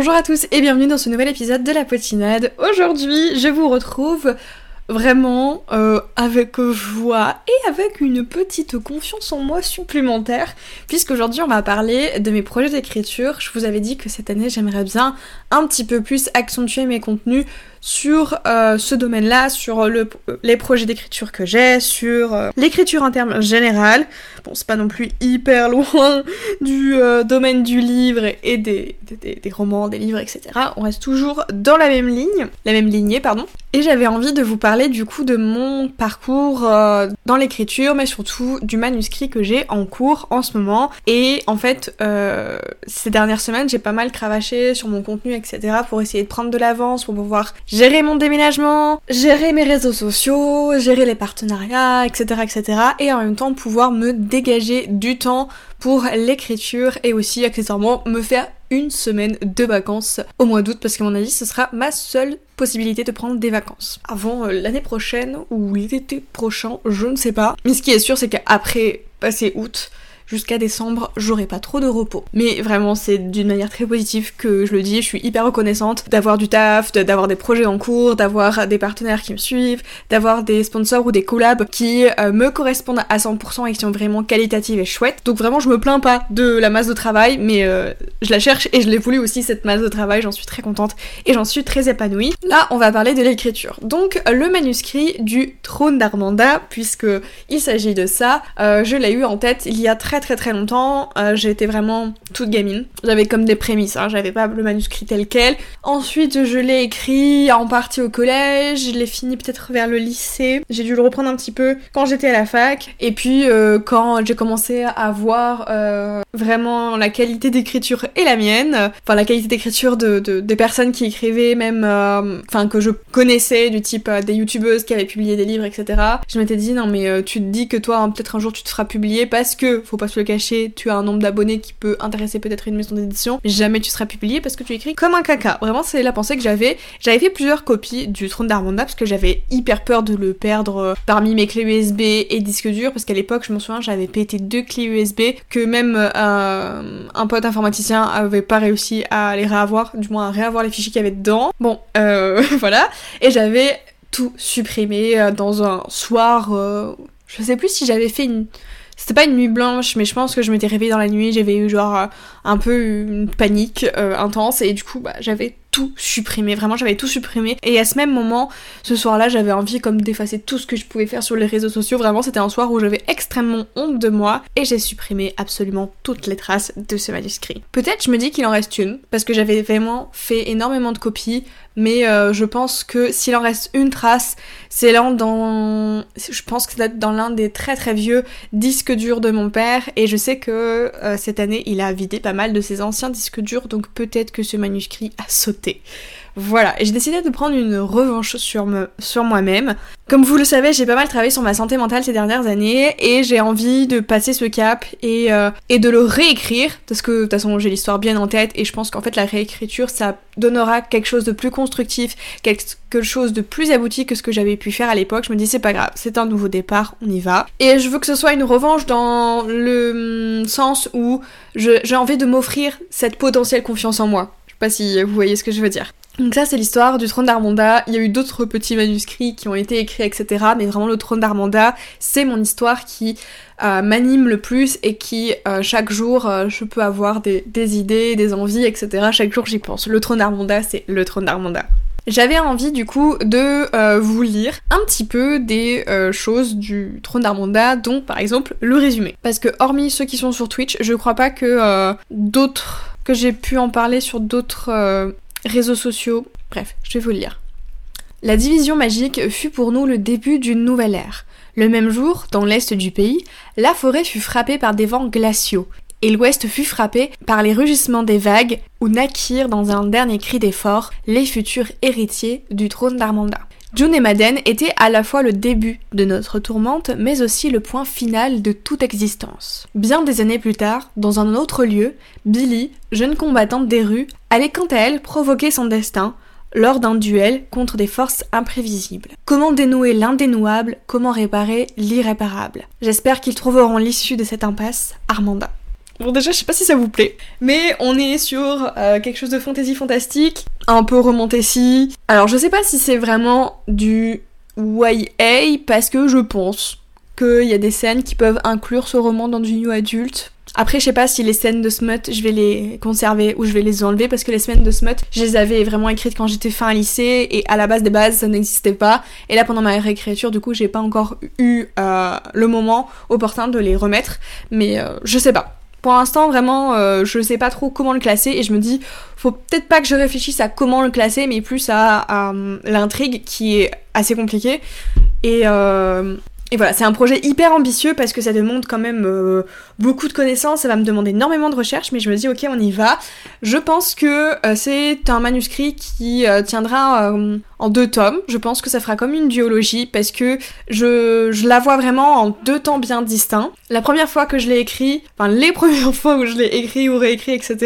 Bonjour à tous et bienvenue dans ce nouvel épisode de la potinade. Aujourd'hui, je vous retrouve vraiment euh, avec joie et avec une petite confiance en moi supplémentaire puisqu'aujourd'hui on va parler de mes projets d'écriture. Je vous avais dit que cette année j'aimerais bien un petit peu plus accentuer mes contenus sur euh, ce domaine-là, sur le, les projets d'écriture que j'ai, sur euh, l'écriture en termes général. Bon, c'est pas non plus hyper loin du euh, domaine du livre et des, des, des, romans, des livres, etc. On reste toujours dans la même ligne, la même lignée, pardon. Et j'avais envie de vous parler du coup de mon parcours dans l'écriture, mais surtout du manuscrit que j'ai en cours en ce moment. Et en fait, ces dernières semaines, j'ai pas mal cravaché sur mon contenu, etc. pour essayer de prendre de l'avance, pour pouvoir gérer mon déménagement, gérer mes réseaux sociaux, gérer les partenariats, etc., etc. Et en même temps pouvoir me dégager du temps pour l'écriture et aussi accessoirement me faire une semaine de vacances au mois d'août parce qu'à mon avis ce sera ma seule possibilité de prendre des vacances. Avant euh, l'année prochaine ou l'été prochain, je ne sais pas. Mais ce qui est sûr c'est qu'après passer août, jusqu'à décembre, j'aurai pas trop de repos. Mais vraiment, c'est d'une manière très positive que je le dis, je suis hyper reconnaissante d'avoir du taf, d'avoir des projets en cours, d'avoir des partenaires qui me suivent, d'avoir des sponsors ou des collabs qui euh, me correspondent à 100% et qui sont vraiment qualitatives et chouettes. Donc vraiment, je me plains pas de la masse de travail, mais euh, je la cherche et je l'ai voulu aussi cette masse de travail, j'en suis très contente et j'en suis très épanouie. Là, on va parler de l'écriture. Donc le manuscrit du trône d'Armanda, puisque il s'agit de ça, euh, je l'ai eu en tête il y a très très très longtemps. Euh, j'étais vraiment toute gamine. J'avais comme des prémices, hein. j'avais pas le manuscrit tel quel. Ensuite, je l'ai écrit en partie au collège, je l'ai fini peut-être vers le lycée. J'ai dû le reprendre un petit peu quand j'étais à la fac. Et puis euh, quand j'ai commencé à voir euh, vraiment la qualité d'écriture et la mienne, enfin la qualité d'écriture de, des personnes qui écrivaient, même, enfin que je connaissais, du type des youtubeuses qui avaient publié des livres, etc. Je m'étais dit non mais tu te dis que toi peut-être un jour tu te feras publier parce que faut pas le cacher, tu as un nombre d'abonnés qui peut intéresser peut-être une maison d'édition, mais jamais tu seras publié parce que tu écris comme un caca. Vraiment, c'est la pensée que j'avais. J'avais fait plusieurs copies du Trône d'Armanda parce que j'avais hyper peur de le perdre euh, parmi mes clés USB et disques durs parce qu'à l'époque, je m'en souviens, j'avais pété deux clés USB que même euh, un pote informaticien avait pas réussi à les réavoir, du moins à réavoir les fichiers qu'il y avait dedans. Bon, euh, voilà. Et j'avais tout supprimé dans un soir. je sais plus si j'avais fait une c'était pas une nuit blanche, mais je pense que je m'étais réveillée dans la nuit, j'avais eu genre euh, un peu une panique euh, intense et du coup bah, j'avais tout supprimé, vraiment j'avais tout supprimé. Et à ce même moment, ce soir-là, j'avais envie comme d'effacer tout ce que je pouvais faire sur les réseaux sociaux, vraiment c'était un soir où j'avais extrêmement honte de moi et j'ai supprimé absolument toutes les traces de ce manuscrit. Peut-être je me dis qu'il en reste une parce que j'avais vraiment fait énormément de copies, mais euh, je pense que s'il en reste une trace, c'est là dans... Je pense que c'est dans l'un des très très vieux disques durs de mon père. Et je sais que euh, cette année il a vidé pas mal de ses anciens disques durs. Donc peut-être que ce manuscrit a sauté. Voilà, et j'ai décidé de prendre une revanche sur, me, sur moi-même. Comme vous le savez, j'ai pas mal travaillé sur ma santé mentale ces dernières années et j'ai envie de passer ce cap et, euh, et de le réécrire parce que de toute façon j'ai l'histoire bien en tête et je pense qu'en fait la réécriture ça donnera quelque chose de plus constructif, quelque chose de plus abouti que ce que j'avais pu faire à l'époque. Je me dis c'est pas grave, c'est un nouveau départ, on y va. Et je veux que ce soit une revanche dans le sens où j'ai envie de m'offrir cette potentielle confiance en moi. Pas si vous voyez ce que je veux dire. Donc ça c'est l'histoire du trône d'Armanda, il y a eu d'autres petits manuscrits qui ont été écrits etc. Mais vraiment le trône d'Armanda c'est mon histoire qui euh, m'anime le plus et qui euh, chaque jour euh, je peux avoir des, idées, des envies etc. Chaque jour j'y pense. Le trône d'Armanda c'est le trône d'Armanda. J'avais envie du coup de vous lire un petit peu des choses du trône d'Armanda, dont par exemple le résumé. Parce que hormis ceux qui sont sur Twitch, je crois pas que d'autres que j'ai pu en parler sur d'autres réseaux sociaux, bref, je vais vous le lire. La division magique fut pour nous le début d'une nouvelle ère. Le même jour, dans l'est du pays, la forêt fut frappée par des vents glaciaux, et l'ouest fut frappé par les rugissements des vagues, où naquirent dans un dernier cri d'effort les futurs héritiers du trône d'Armanda. June et Madden étaient à la fois le début de notre tourmente, mais aussi le point final de toute existence. Bien des années plus tard, dans un autre lieu, Billy, jeune combattante des rues, allait quant à elle provoquer son destin lors d'un duel contre des forces imprévisibles. Comment dénouer l'indénouable, comment réparer l'irréparable? J'espère qu'ils trouveront l'issue de cette impasse, Armanda. Bon déjà je sais pas si ça vous plaît, mais on est sur euh, quelque chose de fantasy fantastique, un peu romantasy. Alors je sais pas si c'est vraiment du YA parce que je pense qu'il y a des scènes qui peuvent inclure ce roman dans du new adulte. Après, je sais pas si les scènes de smut, je vais les conserver ou je vais les enlever parce que les scènes de smut, je les avais vraiment écrites quand j'étais fin lycée et à la base des bases, ça n'existait pas. Et là, pendant ma réécriture, du coup, j'ai pas encore eu euh, le moment opportun de les remettre. Mais euh, je sais pas. Pour l'instant, vraiment, euh, je sais pas trop comment le classer et je me dis, faut peut-être pas que je réfléchisse à comment le classer, mais plus à, l'intrigue qui est assez compliquée. Et, euh, et voilà, c'est un projet hyper ambitieux parce que ça demande quand même euh, beaucoup de connaissances, ça va me demander énormément de recherche, mais je me dis ok, on y va. Je pense que euh, c'est un manuscrit qui euh, tiendra en deux tomes. Je pense que ça fera comme une duologie parce que je, je, la vois vraiment en deux temps bien distincts. La première fois que je l'ai écrit, enfin les premières fois où je l'ai écrit ou réécrit, etc.,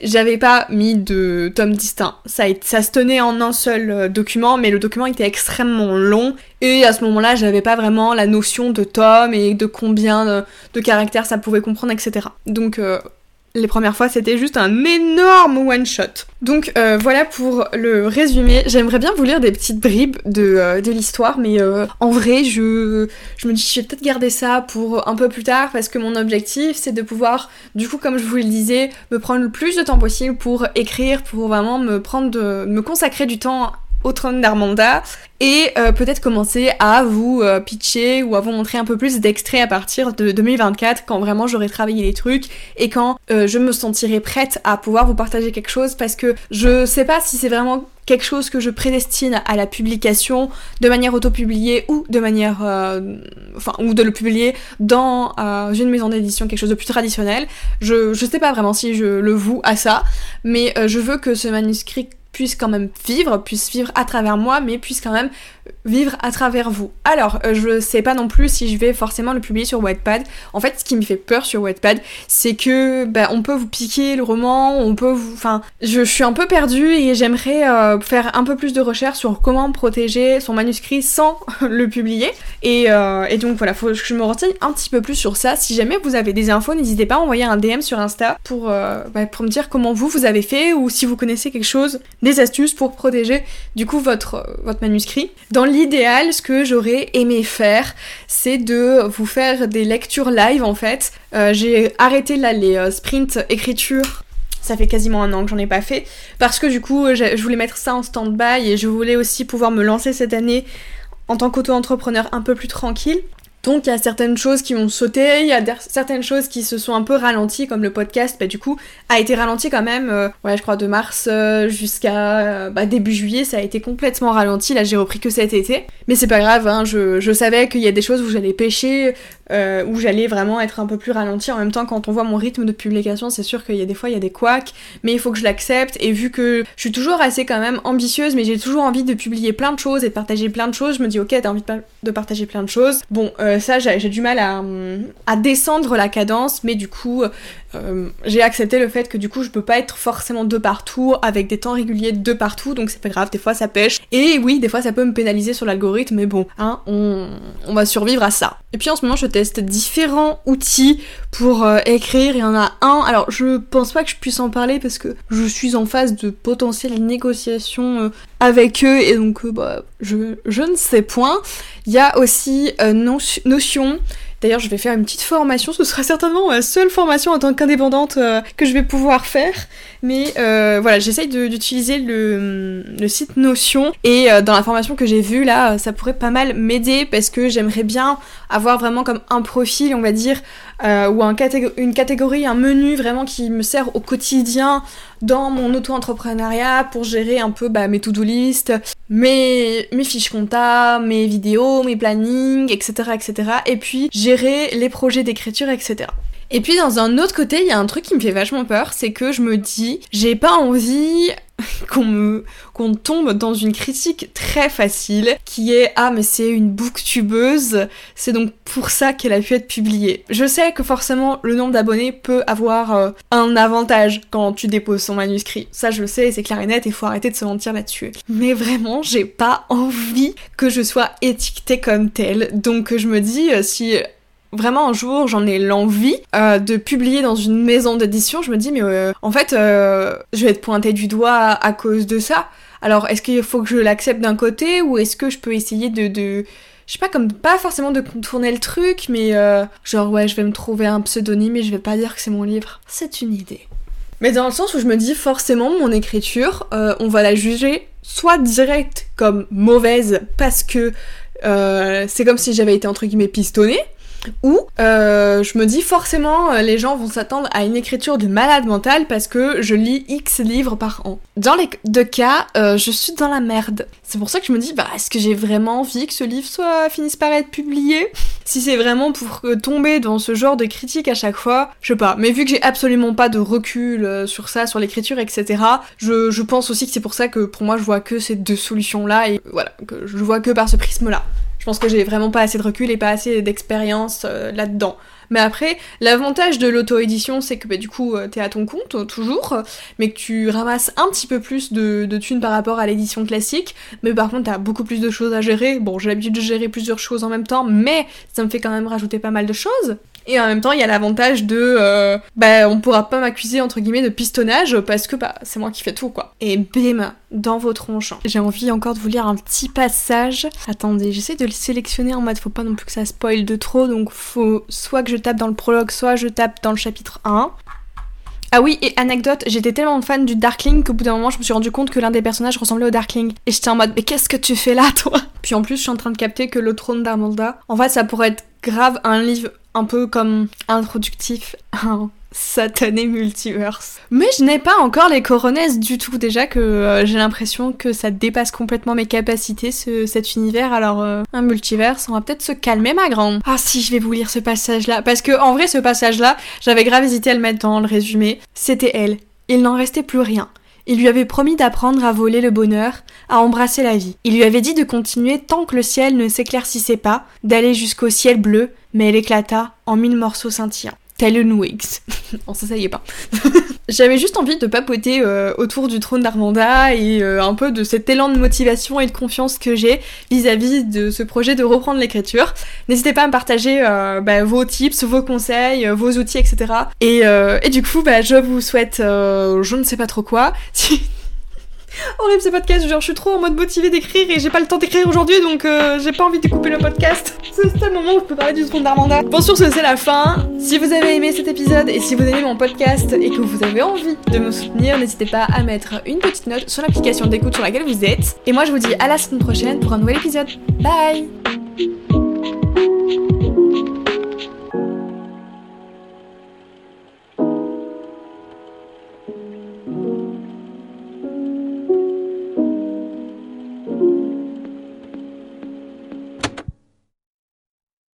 j'avais pas mis de tomes distincts. Ça, ça se tenait en un seul document, mais le document était extrêmement long et à ce moment-là, j'avais pas vraiment la notion de tome et de combien de, caractères ça pouvait comprendre, etc. Donc euh, les premières fois, c'était juste un énorme one-shot. Donc euh, voilà pour le résumé. J'aimerais bien vous lire des petites bribes de, euh, l'histoire, mais en vrai, je, me dis je vais peut-être garder ça pour un peu plus tard, parce que mon objectif, c'est de pouvoir, du coup, comme je vous le disais, me prendre le plus de temps possible pour écrire, pour vraiment me prendre me consacrer du temps au trône d'Armanda et euh, peut-être commencer à vous euh, pitcher ou à vous montrer un peu plus d'extraits à partir de 2024 quand vraiment j'aurai travaillé les trucs et quand euh, je me sentirai prête à pouvoir vous partager quelque chose parce que je sais pas si c'est vraiment quelque chose que je prédestine à la publication de manière autopubliée ou de manière enfin ou de le publier dans une maison d'édition quelque chose de plus traditionnel. Je je sais pas vraiment si je le voue à ça mais je veux que ce manuscrit puisse quand même vivre, puisse vivre à travers moi, mais puisse quand même vivre à travers vous. Alors, euh, je sais pas non plus si je vais forcément le publier sur Wattpad. En fait, ce qui me fait peur sur Wattpad, c'est que bah, on peut vous piquer le roman, on peut vous... Enfin, je, suis un peu perdue et j'aimerais euh, faire un peu plus de recherche sur comment protéger son manuscrit sans le publier. Et, euh, et, donc voilà, faut que je me renseigne un petit peu plus sur ça. Si jamais vous avez des infos, n'hésitez pas à envoyer un DM sur Insta pour, bah, pour me dire comment vous, vous avez fait ou si vous connaissez quelque chose, des astuces pour protéger du coup votre, votre manuscrit. L'idéal, ce que j'aurais aimé faire, c'est de vous faire des lectures live en fait. Euh, j'ai arrêté là les euh, sprints écriture ça fait quasiment un an que j'en ai pas fait parce que du coup je voulais mettre ça en stand-by et je voulais aussi pouvoir me lancer cette année en tant qu'auto-entrepreneur un peu plus tranquille. Donc il y a certaines choses qui ont sauté, il y a certaines choses qui se sont un peu ralenties, comme le podcast, bah du coup a été ralenti quand même, euh, ouais je crois de mars euh, jusqu'à euh, bah, début juillet, ça a été complètement ralenti, là j'ai repris que cet été. Mais c'est pas grave, hein, je, savais qu'il y a des choses où j'allais pêcher, où j'allais vraiment être un peu plus ralenti. En même temps, quand on voit mon rythme de publication, c'est sûr qu'il y a des fois, il y a des couacs, mais il faut que je l'accepte. Et vu que je suis toujours assez quand même ambitieuse, mais j'ai toujours envie de publier plein de choses et de partager plein de choses, je me dis, ok, t'as envie de, partager plein de choses. Bon, ça, j'ai du mal à, à, descendre la cadence, mais du coup, euh, j'ai accepté le fait que du coup, je peux pas être forcément de partout, avec des temps réguliers de partout, donc c'est pas grave, des fois ça pêche. Et oui, des fois ça peut me pénaliser sur l'algorithme, mais bon, hein, on, on va survivre à ça. Et puis en ce moment, je différents outils pour euh, écrire. Il y en a un. Alors, je pense pas que je puisse en parler parce que je suis en phase de potentielles négociations euh, avec eux et donc bah, je, je, ne sais point. Il y a aussi Notion D'ailleurs, je vais faire une petite formation. Ce sera certainement ma seule formation en tant qu'indépendante euh, que je vais pouvoir faire. Mais euh, voilà, j'essaye d'utiliser le, site Notion. Et euh, dans la formation que j'ai vue, là, ça pourrait pas mal m'aider parce que j'aimerais bien avoir vraiment comme un profil, on va dire, ou un une catégorie, un menu vraiment qui me sert au quotidien dans mon auto-entrepreneuriat pour gérer un peu bah, mes to-do list, mes, mes fiches compta, mes vidéos, mes plannings, etc., etc. Et puis gérer les projets d'écriture, etc. Et puis dans un autre côté, il y a un truc qui me fait vachement peur, c'est que je me dis, j'ai pas envie qu'on me qu'on tombe dans une critique très facile qui est ah mais c'est une booktubeuse, c'est donc pour ça qu'elle a pu être publiée. Je sais que forcément le nombre d'abonnés peut avoir euh, un avantage quand tu déposes son manuscrit. Ça je le sais, c'est clair et net, faut arrêter de se mentir là-dessus. Mais vraiment, j'ai pas envie que je sois étiquetée comme telle. Donc je me dis euh, si vraiment un jour j'en ai l'envie euh, de publier dans une maison d'édition, je me dis mais euh, en fait euh, je vais être pointée du doigt à, cause de ça. Alors est-ce qu'il faut que je l'accepte d'un côté ou est-ce que je peux essayer de, de je sais pas comme pas forcément de contourner le truc mais genre ouais je vais me trouver un pseudonyme et je vais pas dire que c'est mon livre. C'est une idée. Mais dans le sens où je me dis forcément mon écriture on va la juger soit direct comme mauvaise parce que c'est comme si j'avais été entre guillemets pistonnée ou euh, je me dis forcément euh, les gens vont s'attendre à une écriture de malade mental parce que je lis X livres par an. Dans les deux cas, euh, je suis dans la merde. C'est pour ça que je me dis, bah, est-ce que j'ai vraiment envie que ce livre soit finisse par être publié? Si c'est vraiment pour tomber dans ce genre de critique à chaque fois, je sais pas. Mais vu que j'ai absolument pas de recul sur ça, sur l'écriture, etc., je, je pense aussi que c'est pour ça que pour moi je vois que ces deux solutions-là et voilà, que je vois que par ce prisme-là. Je pense que j'ai vraiment pas assez de recul et pas assez d'expérience euh, là-dedans. Mais après, l'avantage de l'auto-édition, c'est que bah, du coup, euh, t'es à ton compte, euh, toujours, mais que tu ramasses un petit peu plus de, de thunes par rapport à l'édition classique. Mais par contre, t'as beaucoup plus de choses à gérer. Bon, j'ai l'habitude de gérer plusieurs choses en même temps, mais ça me fait quand même rajouter pas mal de choses. Et en même temps, il y a l'avantage de, euh, bah, on pourra pas m'accuser entre guillemets de pistonnage parce que bah, c'est moi qui fais tout quoi. Et bim, dans vos tronches. J'ai envie encore de vous lire un petit passage. Attendez, j'essaie de le sélectionner en mode faut pas non plus que ça spoil de trop, donc faut soit que je tape dans le prologue, soit je tape dans le chapitre 1. Ah oui, et anecdote, j'étais tellement fan du Darkling qu'au bout d'un moment, je me suis rendu compte que l'un des personnages ressemblait au Darkling. Et j'étais en mode, mais qu'est-ce que tu fais là, toi? Puis en plus, je suis en train de capter que le trône d'Armolda, en fait, ça pourrait être grave un livre un peu comme introductif un satané multiverse. Mais je n'ai pas encore les coronesses du tout. Déjà que euh, j'ai l'impression que ça dépasse complètement mes capacités, ce, cet univers. Alors, euh, un multiverse, on va peut-être se calmer, ma grande. Ah si, je vais vous lire ce passage-là. Parce que, en vrai, ce passage-là, j'avais grave hésité à le mettre dans le résumé. C'était elle. Il n'en restait plus rien. Il lui avait promis d'apprendre à voler le bonheur, à embrasser la vie. Il lui avait dit de continuer tant que le ciel ne s'éclaircissait pas, d'aller jusqu'au ciel bleu, mais elle éclata en mille morceaux scintillants. Tel une non, ça, y est pas. J'avais juste envie de papoter euh, autour du trône d'Armanda et euh, un peu de cet élan de motivation et de confiance que j'ai vis-à-vis de ce projet de reprendre l'écriture. N'hésitez pas à me partager euh, bah, vos tips, vos conseils, vos outils, etc. Et, et du coup, bah, je vous souhaite je ne sais pas trop quoi. Horrible ce podcast, genre je suis trop en mode motivée d'écrire et j'ai pas le temps d'écrire aujourd'hui donc euh, j'ai pas envie de couper le podcast. C'est le seul moment où je peux parler du second d'Armanda. Bon sur ce c'est la fin. Si vous avez aimé cet épisode et si vous aimez mon podcast et que vous avez envie de me soutenir, n'hésitez pas à mettre une petite note sur l'application d'écoute sur laquelle vous êtes. Et moi je vous dis à la semaine prochaine pour un nouvel épisode. Bye